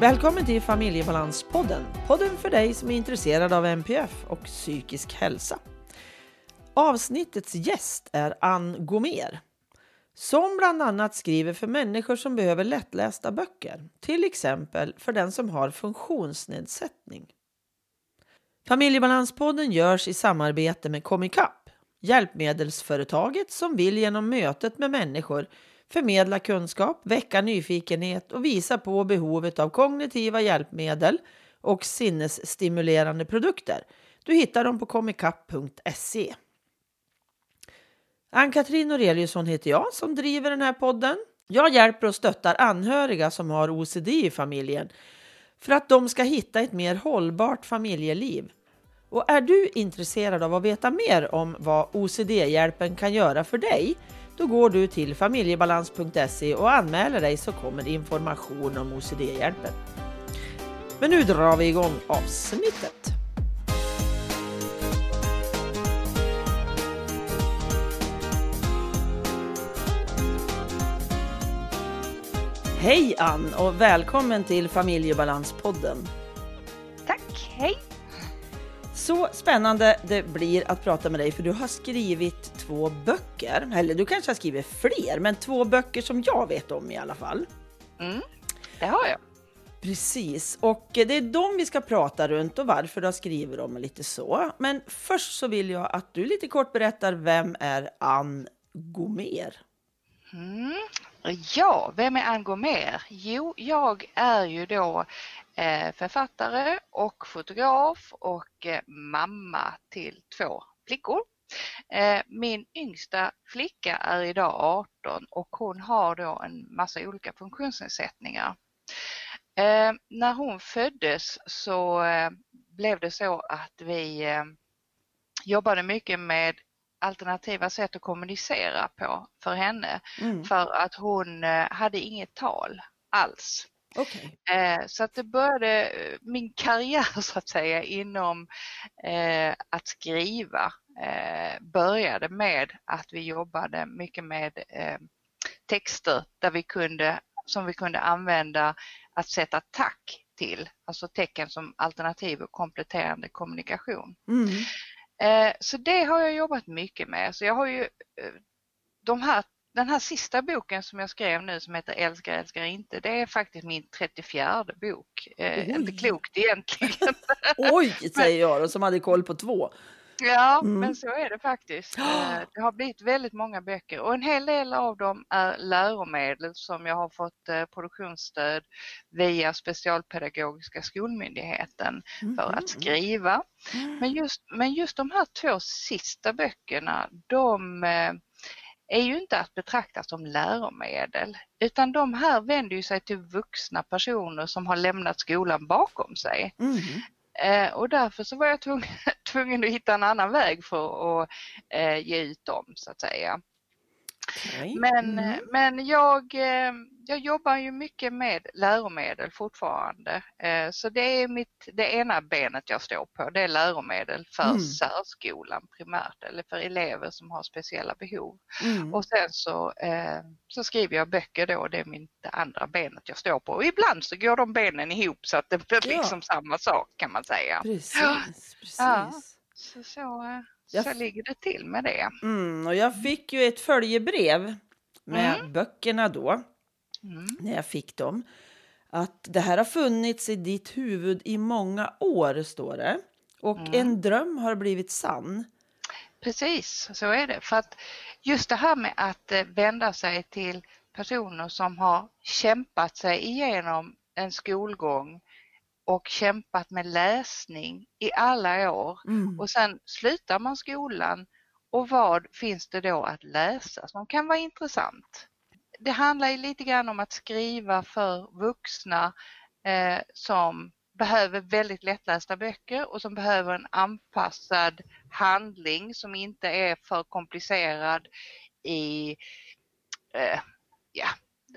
Välkommen till Familjebalanspodden. Podden för dig som är intresserad av MPF och psykisk hälsa. Avsnittets gäst är Ann Gomer som bland annat skriver för människor som behöver lättlästa böcker, till exempel för den som har funktionsnedsättning. Familjebalanspodden görs i samarbete med Comicap, hjälpmedelsföretaget som vill genom mötet med människor förmedla kunskap, väcka nyfikenhet och visa på behovet av kognitiva hjälpmedel och sinnesstimulerande produkter. Du hittar dem på comicap.se. Ann-Katrin Noreliusson heter jag som driver den här podden. Jag hjälper och stöttar anhöriga som har OCD i familjen för att de ska hitta ett mer hållbart familjeliv. Och är du intresserad av att veta mer om vad OCD-hjälpen kan göra för dig då går du till familjebalans.se och anmäler dig så kommer information om OCD-hjälpen. Men nu drar vi igång avsnittet. Hej Ann och välkommen till Familjebalanspodden. Tack, hej! Så spännande det blir att prata med dig för du har skrivit två böcker, eller du kanske har skrivit fler, men två böcker som jag vet om i alla fall. Mm, det har jag. Precis, och det är de vi ska prata runt och varför du har skrivit dem och lite så. Men först så vill jag att du lite kort berättar vem är Ann Gomer? Mm. Ja, vem är Ann Gomer? Jo, jag är ju då författare och fotograf och eh, mamma till två flickor. Eh, min yngsta flicka är idag 18 och hon har då en massa olika funktionsnedsättningar. När hon föddes så blev det så att vi jobbade mycket med alternativa sätt att kommunicera på för henne mm. för att hon eh, hade inget tal alls. Okay. Eh, så att det började, eh, min karriär så att säga inom att skriva började med att vi jobbade mycket med texter där vi kunde, som vi kunde använda att sätta tack till, alltså tecken som alternativ och kompletterande kommunikation. Mm. Eh, så det har jag jobbat mycket med. Så jag har ju eh, de här, den här sista boken som jag skrev nu som heter Älskar, älskar inte, det är faktiskt min 34 bok. Eh, inte klokt egentligen. Oj, säger jag då, som hade koll på två. Ja, mm. men så är det faktiskt. Eh, det har blivit väldigt många böcker och en hel del av dem är läromedel som jag har fått eh, produktionsstöd via Specialpedagogiska skolmyndigheten för att mm. skriva. Mm. Men just, men just de här två sista böckerna, de eh, är ju inte att betrakta som läromedel utan de här vänder sig till vuxna personer som har lämnat skolan bakom sig. Mm. Eh, och därför så var jag tvungen, tvungen att hitta en annan väg för att eh, ge ut dem så att säga. Okay. Men, mm. men jag, eh, jag jobbar ju mycket med läromedel fortfarande. Eh, så det är mitt, det ena benet jag står på, det är läromedel för mm. särskolan primärt eller för elever som har speciella behov. Mm. Och sen så, eh, så skriver jag böcker då, det är mitt andra benet jag står på. Och ibland så går de benen ihop så att det blir ja. liksom samma sak kan man säga. Precis, precis. Ja, så, så jag... så ligger det till med det. Mm, och jag fick ju ett följebrev med mm. böckerna då, mm. när jag fick dem. Att det här har funnits i ditt huvud i många år, står det. Och mm. en dröm har blivit sann. Precis, så är det. För att just det här med att eh, vända sig till personer som har kämpat sig igenom en skolgång och kämpat med läsning i alla år mm. och sen slutar man skolan och vad finns det då att läsa som kan vara intressant? Det handlar lite grann om att skriva för vuxna eh, som behöver väldigt lättlästa böcker och som behöver en anpassad handling som inte är för komplicerad i, eh, ja,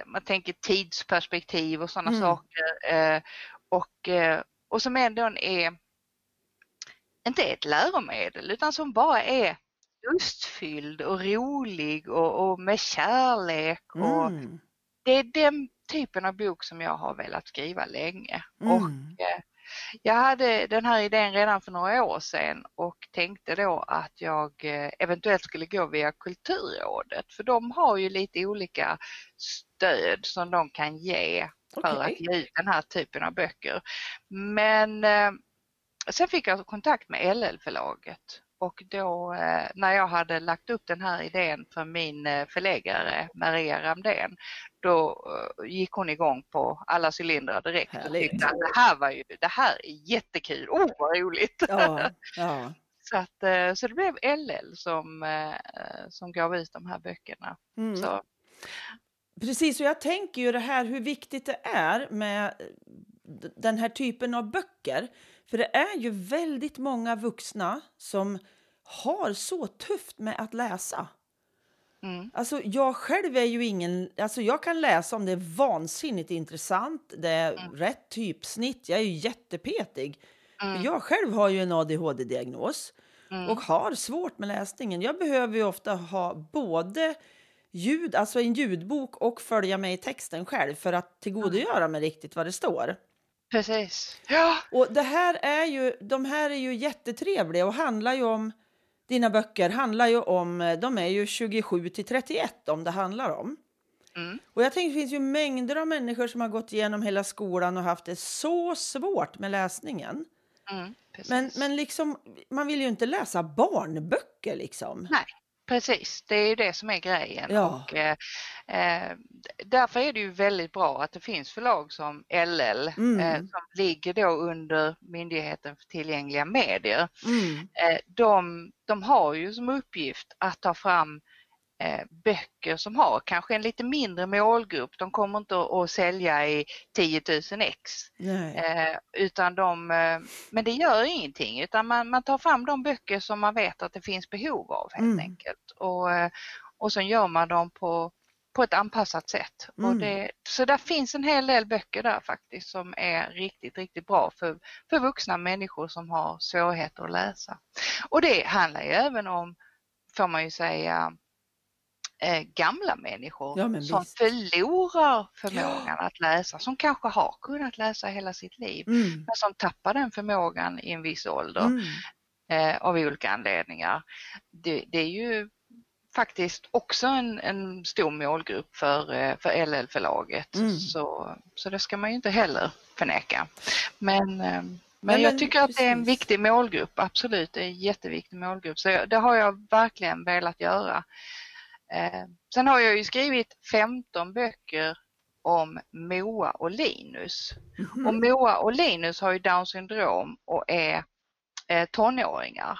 man tänker tidsperspektiv och sådana mm. saker. Eh, och, eh, och som ändå är inte är ett läromedel utan som bara är lustfylld och rolig och, och med kärlek. Och mm. Det är den typen av bok som jag har velat skriva länge. Mm. Och eh, jag hade den här idén redan för några år sedan och tänkte då att jag eh, eventuellt skulle gå via Kulturrådet för de har ju lite olika stöd som de kan ge för Okej. att ge ut den här typen av böcker. Men eh, sen fick jag kontakt med LL-förlaget och då eh, när jag hade lagt upp den här idén för min eh, förläggare Maria Ramdén, då eh, gick hon igång på alla cylindrar direkt och Härligt. tyckte att det här var ju, det här är jättekul, oh vad roligt! Ja, ja. Så, att, så det blev LL som, som gav ut de här böckerna. Mm. Så, Precis, och jag tänker ju det här hur viktigt det är med den här typen av böcker. För det är ju väldigt många vuxna som har så tufft med att läsa. mm, Alltså jag själv är ju ingen, alltså jag kan läsa om det är vansinnigt intressant, det är rätt typsnitt, jag är ju jättepetig. mm, Jag själv har ju en ADHD-diagnos mm, och har svårt med läsningen. Jag behöver ju ofta ha både ljud, alltså en ljudbok och följa med i texten själv för att tillgodogöra mig riktigt vad det står. Precis. Ja, Och det här är ju, de här är ju jättetrevliga och handlar ju om, dina böcker handlar ju om, de är ju 27 till 31 om det handlar om. mm, Och jag tänker det finns ju mängder av människor som har gått igenom hela skolan och haft det så svårt med läsningen. mm, precis. Men, men liksom, man vill ju inte läsa barnböcker liksom. Nej, precis. Det är ju det som är grejen. Ja. Och, eh, eh, därför är det ju väldigt bra att det finns förlag som LL Mm. eh, som ligger då under Myndigheten för tillgängliga medier. Mm. Eh, de, de har ju som uppgift att ta fram eh, böcker som har kanske en lite mindre målgrupp. De kommer inte att, sälja i 10 000 ex. Eh, utan de, eh, men det gör ingenting utan man, man tar fram de böcker som man vet att det finns behov av helt Mm. enkelt. Och, eh, och sen gör man dem på, på ett anpassat sätt. Och Mm. det, så där finns en hel del böcker där faktiskt som är riktigt, riktigt bra för, för vuxna människor som har svårigheter att läsa. Och det handlar ju även om, får man ju säga, eh, gamla människor Ja, som visst. förlorar förmågan att läsa, som kanske har kunnat läsa hela sitt liv, Mm. men som tappar den förmågan i en viss ålder Mm. eh, av olika anledningar. Det, det är ju faktiskt också en, en stor målgrupp för, eh, för LL-förlaget, Mm. så, så det ska man ju inte heller förneka. Men, eh, men Nej, jag men tycker att det är en viktig målgrupp, absolut, det är en jätteviktig målgrupp, så det har jag verkligen velat göra. Eh, sen har jag ju skrivit 15 böcker om Moa och Linus. Mhm. Och Moa och Linus har ju Down syndrom och är eh, tonåringar.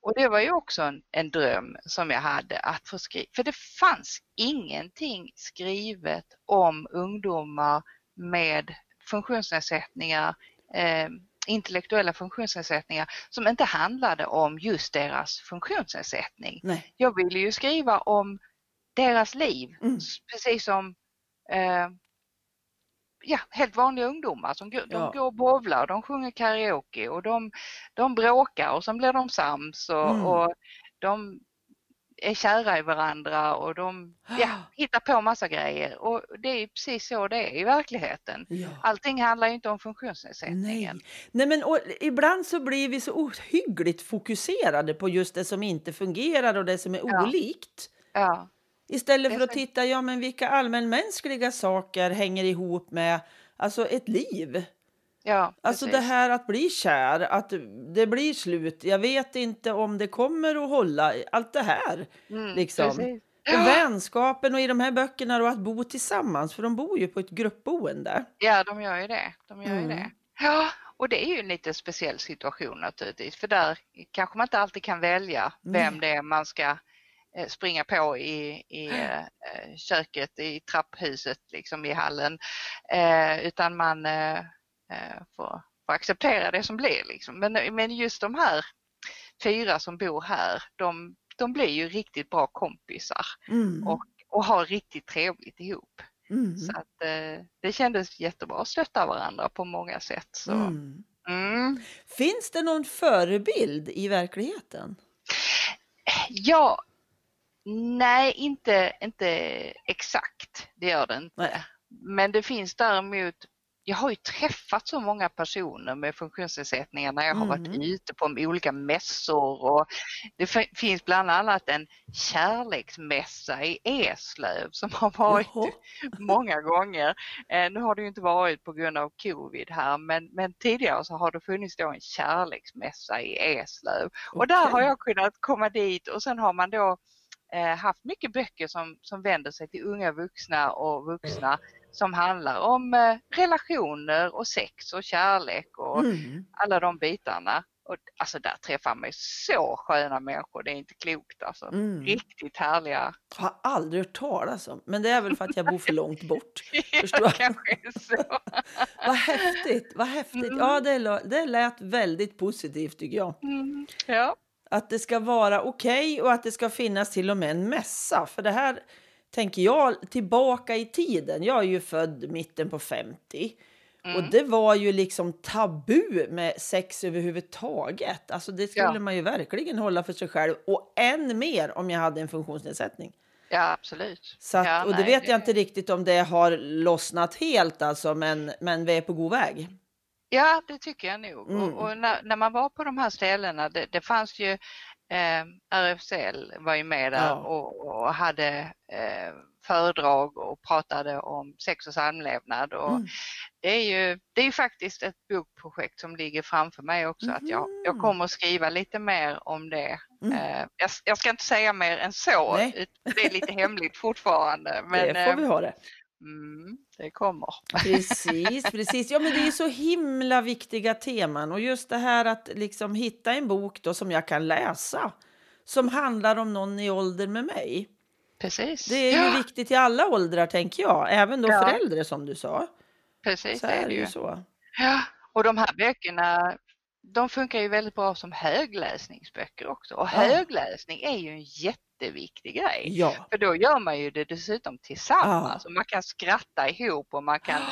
Och det var ju också en, en dröm som jag hade att få skriva, för det fanns ingenting skrivet om ungdomar med funktionsnedsättningar, eh, intellektuella funktionsnedsättningar som inte handlade om just deras funktionsnedsättning. Nej. Jag ville ju skriva om deras liv, Mm. precis som eh, ja, helt vanliga ungdomar som de Ja. går och bowlar, de sjunger karaoke och de, de bråkar och sen blir de sams och, Mm. och de är kära i varandra och de ja, hittar på massa grejer och det är precis så det är i verkligheten. Ja. Allting handlar ju inte om Nej. funktionsnedsättningen. Nej, men och, ibland så blir vi så ohyggligt fokuserade på just det som inte fungerar och det som är Ja. olikt. Ja, Istället för att titta, ja men vilka allmänmänskliga saker hänger ihop med alltså ett liv? Ja Alltså precis. det här att bli kär, att det blir slut, jag vet inte om det kommer att hålla, allt det här. Mm, liksom. precis. Och vänskapen och i de här böckerna och att bo tillsammans, för de bor ju på ett gruppboende. Ja, de gör ju det. De gör Mm. det. Ja, och det är ju en lite speciell situation naturligtvis, för där kanske man inte alltid kan välja vem Nej. det är man ska eh, springa på i, i eh, eh, köket, i trapphuset, liksom i hallen, eh, utan man eh, får, får acceptera det som blir. Liksom. Men, men just de här fyra som bor här, de, de blir ju riktigt bra kompisar Mm. och, och har riktigt trevligt ihop. Mm. Så att, eh, det kändes jättebra att stötta varandra på många sätt. Så. Mm. Mm. Finns det någon förebild i verkligheten? Ja, nej inte, inte exakt, det gör det inte. Nej. men det finns däremot jag har ju träffat så många personer med funktionsnedsättningar när jag har varit Mm. ute på olika mässor och det fi- finns bland annat en kärleksmässa i Eslöv som har varit Jaha. många gånger. Eh, nu har det ju inte varit på grund av covid här men, men tidigare så har det funnits då en kärleksmässa i Eslöv och där har jag kunnat komma dit och sen har man då eh, haft mycket böcker som, som vänder sig till unga vuxna och vuxna som handlar om eh, relationer och sex och kärlek och Mm. alla de bitarna. Och, alltså där träffar man ju så sköna människor, det är inte klokt alltså. Mm. Riktigt härliga. Har aldrig hört talas om, men det är väl för att jag bor för långt bort. Förstår. Ja, kanske så. Vad häftigt, vad häftigt. Mm. Ja, det, det lät väldigt positivt tycker jag. Mm, ja. Att det ska vara okej och att det ska finnas till och med en mässa. För det här tänker jag tillbaka i tiden. Jag är ju född mitten på 50. Och Mm. det var ju liksom tabu med sex överhuvudtaget. Alltså det skulle Ja. man ju verkligen hålla för sig själv. Och än mer om jag hade en funktionsnedsättning. ja, absolut. Så att, ja, och det nej, vet jag inte riktigt om det har lossnat helt alltså, men, men vi är på god väg. Ja, det tycker jag nog. Mm. Och, och när, när man var på de här ställena, det, det fanns ju eh, RFSL var ju med där Ja. och, och hade eh, föredrag och pratade om sex och samlevnad. Och Mm. det, är ju, det är faktiskt ett bokprojekt som ligger framför mig också. Att jag, jag Mhm. kommer att skriva lite mer om det. Mm. Eh, jag, jag ska inte säga mer än så, Nej. det är lite hemligt fortfarande. Men det får vi ha det. Mm, det kommer. Precis, precis. Ja, men det är så himla viktiga teman. Och just det här att liksom hitta en bok då som jag kan läsa som handlar om någon i ålder med mig. Precis. Det är ju ja, viktigt i alla åldrar, tänker jag. Även då Ja. för äldre, som du sa. precis Så det är det ju så. Ja, och de här böckerna de funkar ju väldigt bra som högläsningsböcker också. Och Ja. högläsning är ju en jätteviktig grej. Ja. För då gör man ju det dessutom tillsammans. Och man kan skratta ihop och man kan,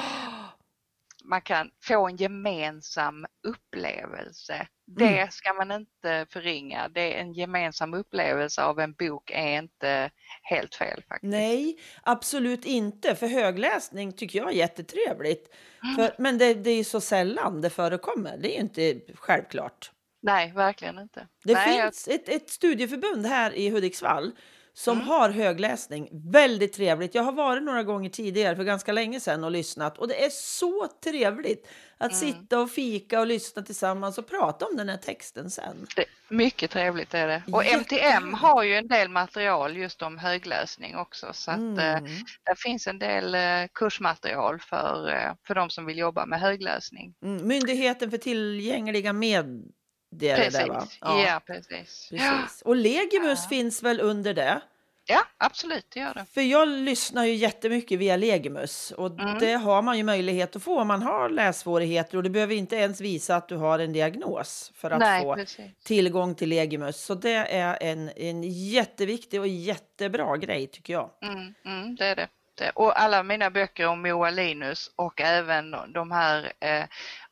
man kan få en gemensam upplevelse. Det Mm. ska man inte förringa. Det är en gemensam upplevelse av en bok är inte helt fel faktiskt. Nej, absolut inte. För högläsning tycker jag är jättetrevligt. Mm. För, men det, det är ju så sällan det förekommer. Det är ju inte självklart. Nej, verkligen inte. Det Nej, jag- finns ett, ett studieförbund här i Hudiksvall som Mm. har högläsning. Väldigt trevligt. Jag har varit några gånger tidigare för ganska länge sedan och lyssnat. Och det är så trevligt att Mm. sitta och fika och lyssna tillsammans och prata om den här texten sen. Det, mycket trevligt är det. Och. MTM har ju en del material just om högläsning också så att eh, Mm. där finns en del eh, kursmaterial för, eh, för de som vill jobba med högläsning. Mm. Myndigheten för tillgängliga medier. Precis, Där, va? ja. precis. Ja. precis. Och Legimus Ja. finns väl under det? ja, absolut det gör det. För jag lyssnar ju jättemycket via Legimus och Mm. det har man ju möjlighet att få om man har lässvårigheter och du behöver inte ens visa att du har en diagnos för att Nej, få precis. tillgång till Legimus. Så det är en, en jätteviktig och jättebra grej tycker jag. Mm, mm, det är det. det. Och alla mina böcker om Moa Linus och även de här eh,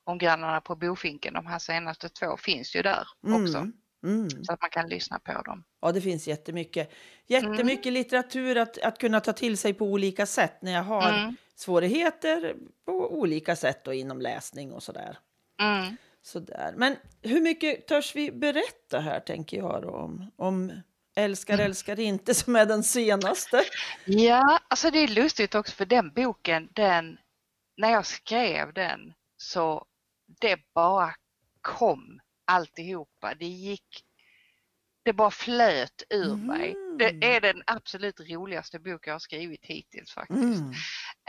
om grannarna på Bofinken, de här senaste två finns ju där också. Mm. Mm. Så att man kan lyssna på dem. Ja, det finns jättemycket. Jättemycket litteratur att, att kunna ta till sig på olika sätt när jag har Mm. svårigheter på olika sätt då, inom läsning och sådär. Mm. Sådär. Men hur mycket törs vi berätta här, tänker jag, om, om Älskar, Mm. älskar inte, som är den senaste? Ja, alltså det är lustigt också för den boken, den, när jag skrev den så det bara kom alltihopa. Det gick, det bara flöt ur mig. Det Mm. är den absolut roligaste bok jag har skrivit hittills faktiskt.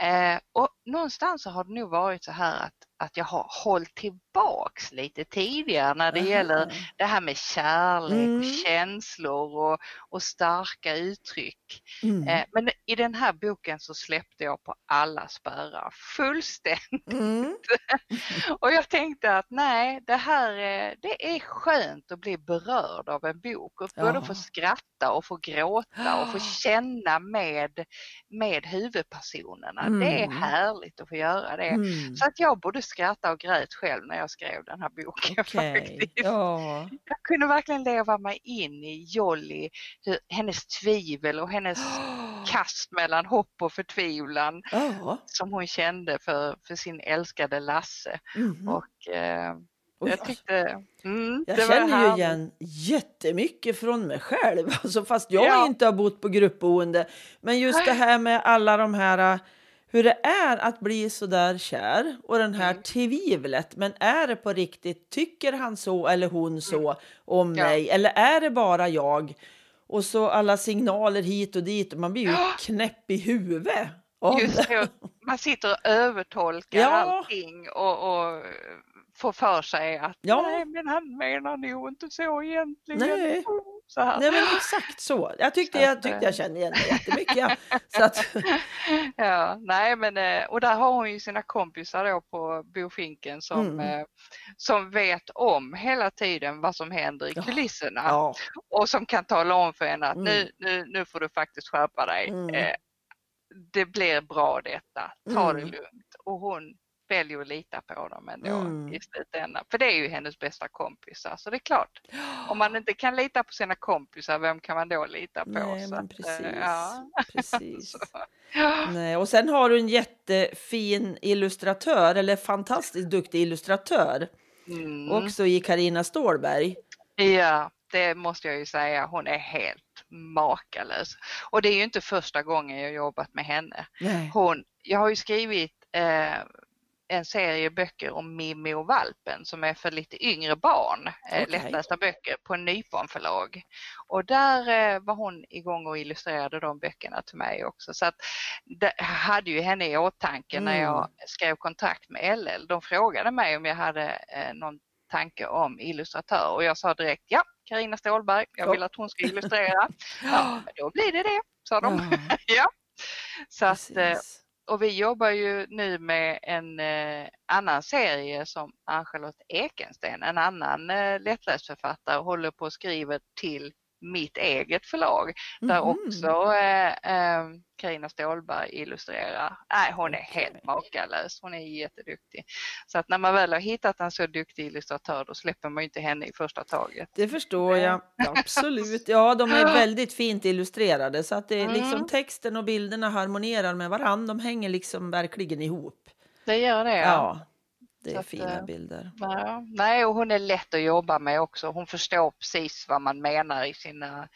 Mm. Eh, och någonstans så har det nog varit så här att, att jag har hållit tillbaks lite tidigare när det Aha. gäller det här med kärlek, Mm. och känslor och, och starka uttryck. Mm. Eh, men i den här boken så släppte jag på alla spärrar fullständigt. Mm. Och jag tänkte att nej, det här eh, det är skönt att bli berörd av en bok och både Ja. få skratta och få gråta och få känna med, med huvudpersonerna. Det är Mm. härligt att få göra det. Mm. Så att jag både skrattade och grät själv när jag skrev den här boken Okej. faktiskt. Ja. Jag kunde verkligen leva mig in i Jolly, hur, hennes tvivel och hennes kast mellan hopp och förtvivlan Ja. som hon kände för, för sin älskade Lasse. Mhm. Och eh, jag tyckte, mm, Jag känner ju igen jättemycket från mig själv, alltså fast jag Ja. inte har bott på gruppboende. Men just det här med alla de här, äh, hur det är att bli så där kär och den här Mm. tvivlet. Men är det på riktigt, tycker han så eller hon så om Mm. Ja. mig? Eller är det bara jag? Och så alla signaler hit och dit och man blir ju Ja. knäpp i huvudet. Just det, man sitter och övertolkar Ja. allting och, och får för sig att Ja. nej men han menar nog inte så egentligen. Nej. Så här. Nej men exakt så. Jag tyckte Så jag, tyckte eh, jag kände igen det jättemycket. Ja. Så att, Ja, nej men eh, och där har hon ju sina kompisar då på Bofinken som, Mm. eh, som vet om hela tiden vad som händer i kulisserna ja. och som kan tala om för henne att Mm. nu, nu, nu får du faktiskt skärpa dig. Mm. Eh, det blir bra detta, ta det Mm. lugnt. Och hon väljer att lita på dem ändå Mm. i slutändan. För det är ju hennes bästa kompisar. Så det är klart, om man inte kan lita på sina kompisar, vem kan man då lita på? Nej, men att, eh, precis. ja. precis. Nej, och sen har du en jättefin illustratör, eller fantastiskt duktig illustratör, Mm. också i Karina Stålberg. Ja, det måste jag ju säga. Hon är helt makalös. Och det är ju inte första gången jag jobbat med henne. Nej. Hon, jag har ju skrivit eh, en serie böcker om Mimmi och valpen som är för lite yngre barn, eh, Okej. lättlästa böcker på Nyponförlag. Och där eh, var hon igång och illustrerade de böckerna till mig också. Så att det hade ju henne i åtanke när Mm. jag skrev kontrakt med LL. De frågade mig om jag hade eh, någon tanke om illustratör och jag sa direkt ja, Karina Stålberg, jag vill att hon ska illustrera. Ja, då blir det det, sa de. Ja. Så att, precis och vi jobbar ju nu med en eh, annan serie som Ann-Charlotte Ekensten, en annan eh, lättlästförfattare, håller på att skriva till mitt eget förlag där Mhm. också eh, eh, Carina Stålberg illustrerar. Nej, hon är helt makalös. Hon är jätteduktig. Så att när man väl har hittat en så duktig illustratör då släpper man ju inte henne i första taget. Det förstår jag. Absolut. Ja, de är väldigt fint illustrerade så att det är Mm. liksom texten och bilderna harmonerar med varandra. De hänger liksom verkligen ihop. Det gör det. Ja, det är att, fina eh, bilder. Ja, nej, och hon är lätt att jobba med också. Hon förstår precis vad man menar i, sina,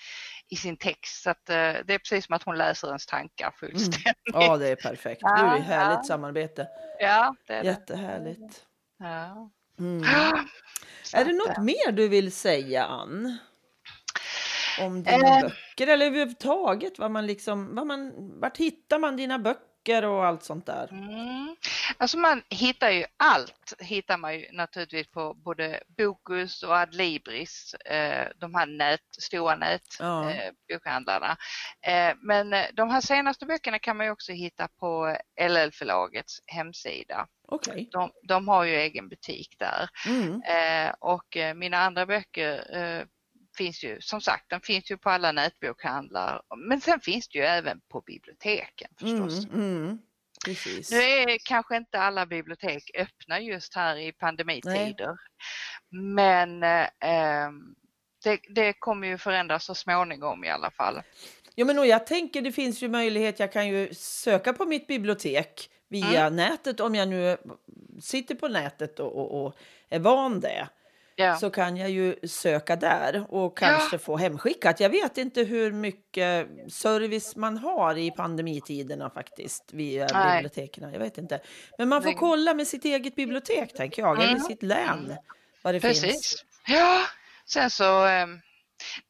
i sin text. Så att, eh, det är precis som att hon läser ens tankar fullständigt. Ja, det är perfekt. Det är Ja, härligt ja. samarbete. Ja, det är det. Jättehärligt. Ja. Mm. Är det något eh, mer du vill säga, Ann? Om dina Eh. böcker eller överhuvudtaget? Vad man liksom, vad man, vart hittar man dina böcker och allt sånt där? Mm. Alltså man hittar ju allt, hittar man ju naturligtvis på både Bokus och Adlibris, eh, de här nät, stora Ja. nätbokhandlarna. Eh, men eh, de här senaste böckerna kan man ju också hitta på LL-förlagets hemsida. Okej. De, de har ju egen butik där. Mm. Eh, och eh, mina andra böcker eh, finns ju, som sagt, de finns ju på alla nätbokhandlar. Men sen finns det ju även på biblioteken förstås. Mm, mm. Nu är kanske inte alla bibliotek öppna just här i pandemitider. Men eh, det, det kommer ju förändras så småningom i alla fall. Jo, men och jag tänker det finns ju möjlighet. Jag kan ju söka på mitt bibliotek via Mm. nätet om jag nu sitter på nätet och, och, och är van det. Ja. Så kan jag ju söka där och kanske få hemskickat. Jag vet inte hur mycket service man har i pandemitiderna faktiskt via Nej. biblioteken. Jag vet inte. Men man får kolla med sitt eget bibliotek tänker jag, eller Mm. sitt län. Vad det finns. Precis. Ja, sen så ehm,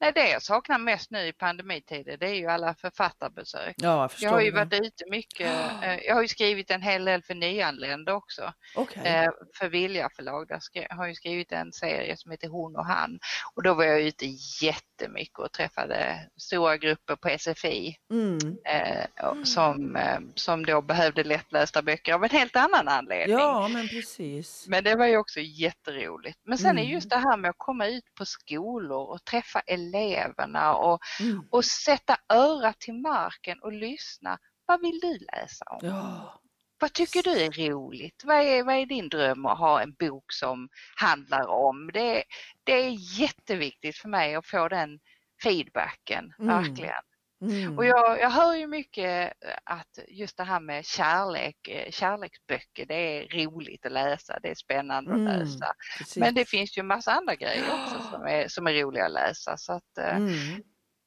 Nej, det jag saknar mest nu i pandemitider det är ju alla författarbesök. Ja, jag Jag har ju det. varit ute mycket. eh, Jag har ju skrivit en hel del för nyanlända också. Okej. Eh, För Vilja förlag. Där har jag skrivit en serie som heter Hon och han. Och då var jag ute jättemycket och träffade stora grupper på SFI Mm. eh, och som, som då behövde lättlästa böcker av en helt annan anledning. Ja, men precis. Men det var ju också jätteroligt. Men sen är Mm. just det här med att komma ut på skolor och träffa eleverna och, Mm. och sätta örat till marken och lyssna. Vad vill du läsa om? Ja. Vad tycker du är roligt? Vad är, vad är din dröm att ha en bok som handlar om? Det, är- det är jätteviktigt för mig att få den feedbacken, Mm. verkligen. Mm. Och jag, jag hör ju mycket att just det här med kärlek, eh, kärleksböcker, det är roligt att läsa, det är spännande mm. att läsa. Precis. Men det finns ju massa andra grejer också som är, som är roliga att läsa. Så att, eh, mm.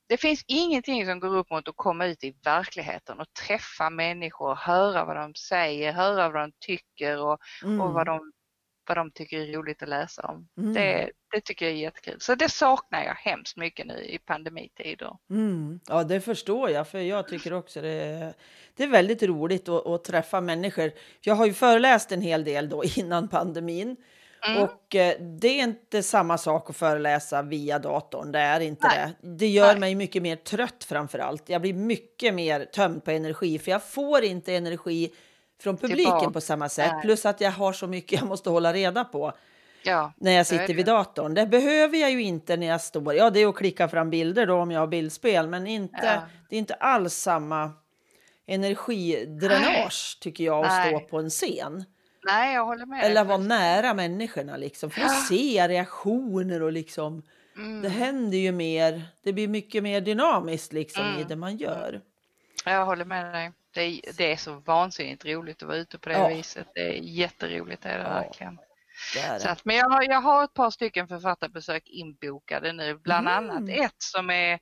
Det finns ingenting som går upp mot att komma ut i verkligheten och träffa människor, höra vad de säger, höra vad de tycker och, mm. och vad, de, vad de tycker är roligt att läsa om. Mm. Det, det tycker jag är jättekul. Så det saknar jag hemskt mycket nu i pandemitider. Mm. Ja, det förstår jag, för jag tycker också det är, det är väldigt roligt att, att träffa människor. Jag har ju föreläst en hel del då innan pandemin Mm. Och eh, det är inte samma sak att föreläsa via datorn. Det är inte Nej. det. Det gör Nej. mig mycket mer trött framför allt. Jag blir mycket mer tömd på energi för jag får inte energi från publiken på samma sätt. Nej. Plus att jag har så mycket jag måste hålla reda på. Ja, när jag sitter vid datorn. Det behöver jag ju inte när jag står. Ja, det är att klicka fram bilder då om jag har bildspel, men inte, ja. det är inte alls samma energidränage tycker jag att stå på en scen. Nej, jag håller med. Eller vara nära människorna liksom. För att se reaktioner och liksom. Mm. Det händer ju mer. Det blir mycket mer dynamiskt liksom mm. i det man gör. Jag håller med dig. Det är, det är så vansinnigt roligt att vara ute på det ja. viset. Det är jätteroligt, det är det ja. verkligen. Det är det. Så att, men jag har, jag har ett par stycken författarbesök inbokade nu, bland mm. annat ett som är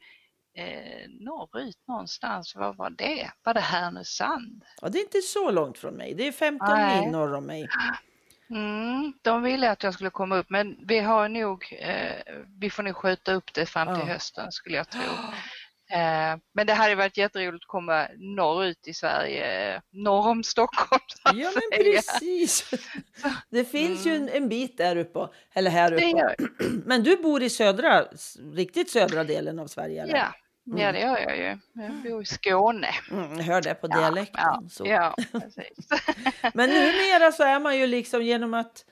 eh, norrut någonstans. Vad var det? Var det Härnösand? Ja, det är inte så långt från mig. Det är 15 Nej. mil norr om mig. Mm, de ville att jag skulle komma upp men vi har nog, eh, vi får nog skjuta upp det fram till ja. hösten skulle jag tro. Eh, men det hade varit jätteroligt att komma norrut i Sverige, norr om Stockholm. Ja men precis. Det finns mm. ju en, en, bit där uppe, eller här uppe. Men du bor i södra, riktigt södra delen av Sverige? Eller? Ja. Mm. Ja det gör jag ju. Jag bor i Skåne. Mm, jag hör det på dialekten. Ja, så. ja precis. Men numera så är man ju liksom genom att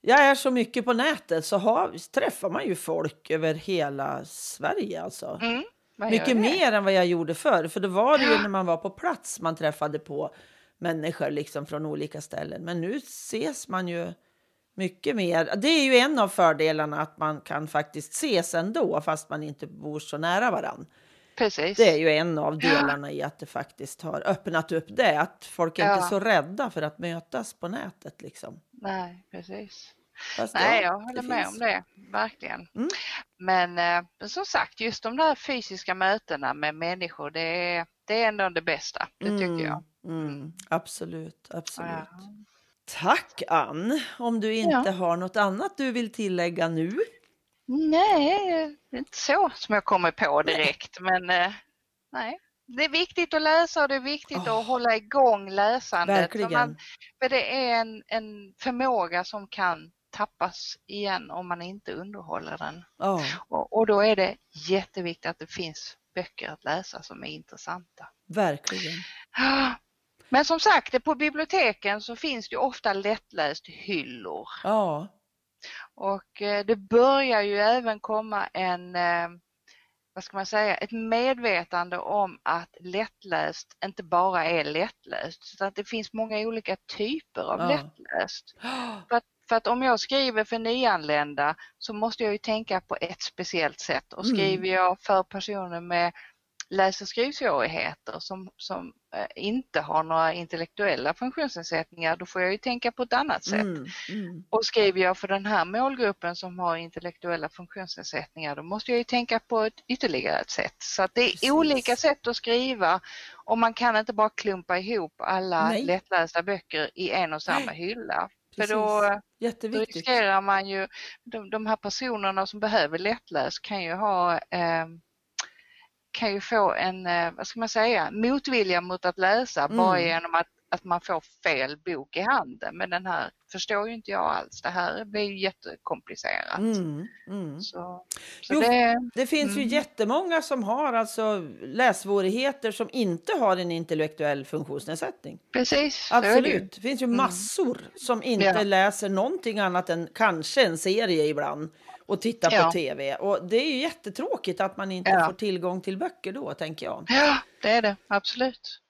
jag är så mycket på nätet så har, träffar man ju folk över hela Sverige alltså. Mm. Mycket mer än vad jag gjorde förr. För då var det ju när man var på plats man träffade på människor liksom från olika ställen. Men nu ses man ju mycket mer. Det är ju en av fördelarna att man kan faktiskt ses ändå fast man inte bor så nära varann. Precis. Det är ju en av delarna i att det faktiskt har öppnat upp det. Att folk är ja. inte så rädda för att mötas på nätet liksom. Nej, precis. Fast Nej, jag håller med finns. om det, verkligen. Mm. Men eh, som sagt, just de där fysiska mötena med människor, det är, det är ändå det bästa, det tycker mm. jag. Mm. Absolut, absolut. Ja. Tack Ann! Om du inte ja. har något annat du vill tillägga nu? Nej, inte så som jag kommer på direkt, men eh, nej. Det är viktigt att läsa och det är viktigt oh. att hålla igång läsandet. Verkligen. Man, för det är en, en förmåga som kan tappas igen om man inte underhåller den. Oh. Och, och, då är det jätteviktigt att det finns böcker att läsa som är intressanta. Verkligen. Men som sagt, på biblioteken så finns det ofta lättläst hyllor. Ja. Och eh, det börjar ju även komma en eh, vad ska man säga, ett medvetande om att lättläst inte bara är lättläst, så att det finns många olika typer av ja. lättläst. För att för att om jag skriver för nyanlända så måste jag ju tänka på ett speciellt sätt och mm. skriver jag för personer med läs och skrivsvårigheter som, som eh, inte har några intellektuella funktionsnedsättningar, då får jag ju tänka på ett annat sätt. Mm, mm. Och skriver jag för den här målgruppen som har intellektuella funktionsnedsättningar, då måste jag ju tänka på ett ytterligare ett sätt. Så att det är Precis. olika sätt att skriva och man kan inte bara klumpa ihop alla Nej. lättlästa böcker i en och samma hylla. För då, då riskerar man ju, de, de här personerna som behöver lättläs kan ju ha eh, kan ju få en, eh, vad ska man säga, motvilja mot att läsa mm. bara genom att, att man får fel bok i handen. Men den här förstår ju inte jag alls. Det här blir ju jättekomplicerat. Mm, mm. Så, så jo, det, det, finns mm. ju jättemånga som har alltså lässvårigheter som inte har en intellektuell funktionsnedsättning. Precis, Absolut. Det, det finns ju mm. massor som inte ja. läser någonting annat än kanske en serie ibland och tittar ja. på tv. Och det är ju jättetråkigt att man inte ja. får tillgång till böcker då, tänker jag. Ja, det är det, absolut.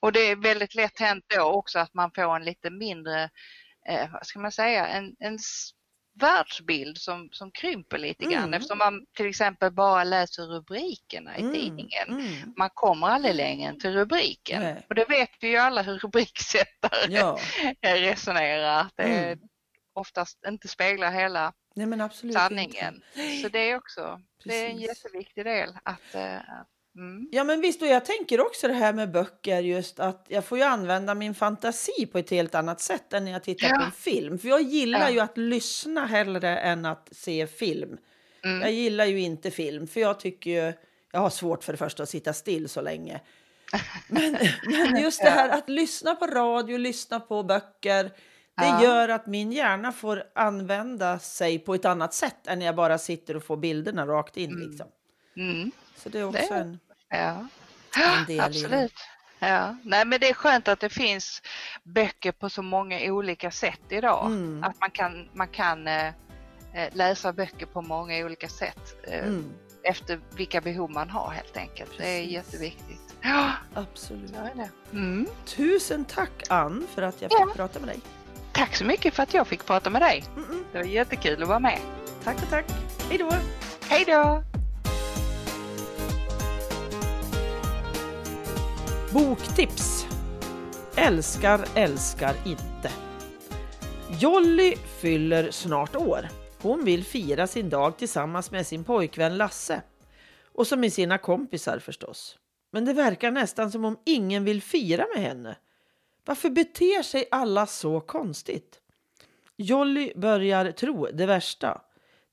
Och det är väldigt lätt hänt då också att man får en lite mindre, eh, vad ska man säga, en, en världsbild som, som krymper lite grann Mm. eftersom man till exempel bara läser rubrikerna i Mm, tidningen. mm. Man kommer aldrig längre än till rubriken. Nej. Och det vet vi ju alla hur rubriksättare Ja, resonerar. Att det Mm. oftast inte speglar hela nej sanningen. inte. Så det är också det är en jätteviktig del. att eh, mm. Ja men visst, och jag tänker också det här med böcker just att jag får ju använda min fantasi på ett helt annat sätt än när jag tittar på Ja. en film. För jag gillar Ja. ju att lyssna hellre än att se film. Jag Mm. gillar ju inte film för jag tycker ju, jag har svårt för det första att sitta still så länge. Men, men just det här att lyssna på radio, lyssna på böcker, det gör att min hjärna får använda sig på ett annat sätt än när jag bara sitter och får bilderna rakt in. Mm. Liksom. Mm. Så det är också Det- en... Ja, absolut. Ja. Nej, men det är skönt att det finns böcker på så många olika sätt idag. Mm. Att man kan, man kan eh, eh, läsa böcker på många olika sätt eh, Mm, efter vilka behov man har helt enkelt. Det är Precis. jätteviktigt. Ja, absolut. Mm. Tusen tack Ann för att jag fick Ja. prata med dig. Tack så mycket för att jag fick prata med dig. Det var jättekul att vara med. Tack och tack. Hej då! Hej då! Boktips. Älskar, älskar inte. Jolly fyller snart år. Hon vill fira sin dag tillsammans med sin pojkvän Lasse. Och så med sina kompisar förstås. Men det verkar nästan som om ingen vill fira med henne. Varför beter sig alla så konstigt? Jolly börjar tro det värsta.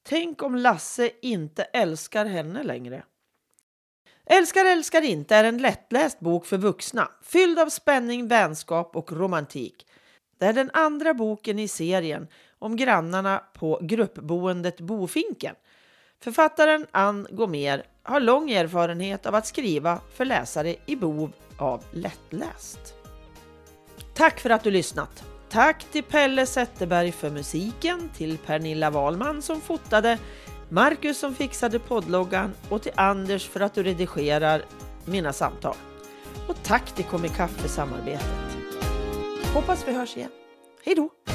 Tänk om Lasse inte älskar henne längre. Älskar älskar inte är en lättläst bok för vuxna, fylld av spänning, vänskap och romantik. Det är den andra boken i serien om grannarna på gruppboendet Bofinken. Författaren Ann Gomér har lång erfarenhet av att skriva för läsare i behov av lättläst. Tack för att du lyssnat! Tack till Pelle Zetterberg för musiken, till Pernilla Wahlman som fotade, Marcus som fixade poddloggan och till Anders för att du redigerar mina samtal. Och tack till Komikaff för samarbetet. Hoppas vi hörs igen. Hej då!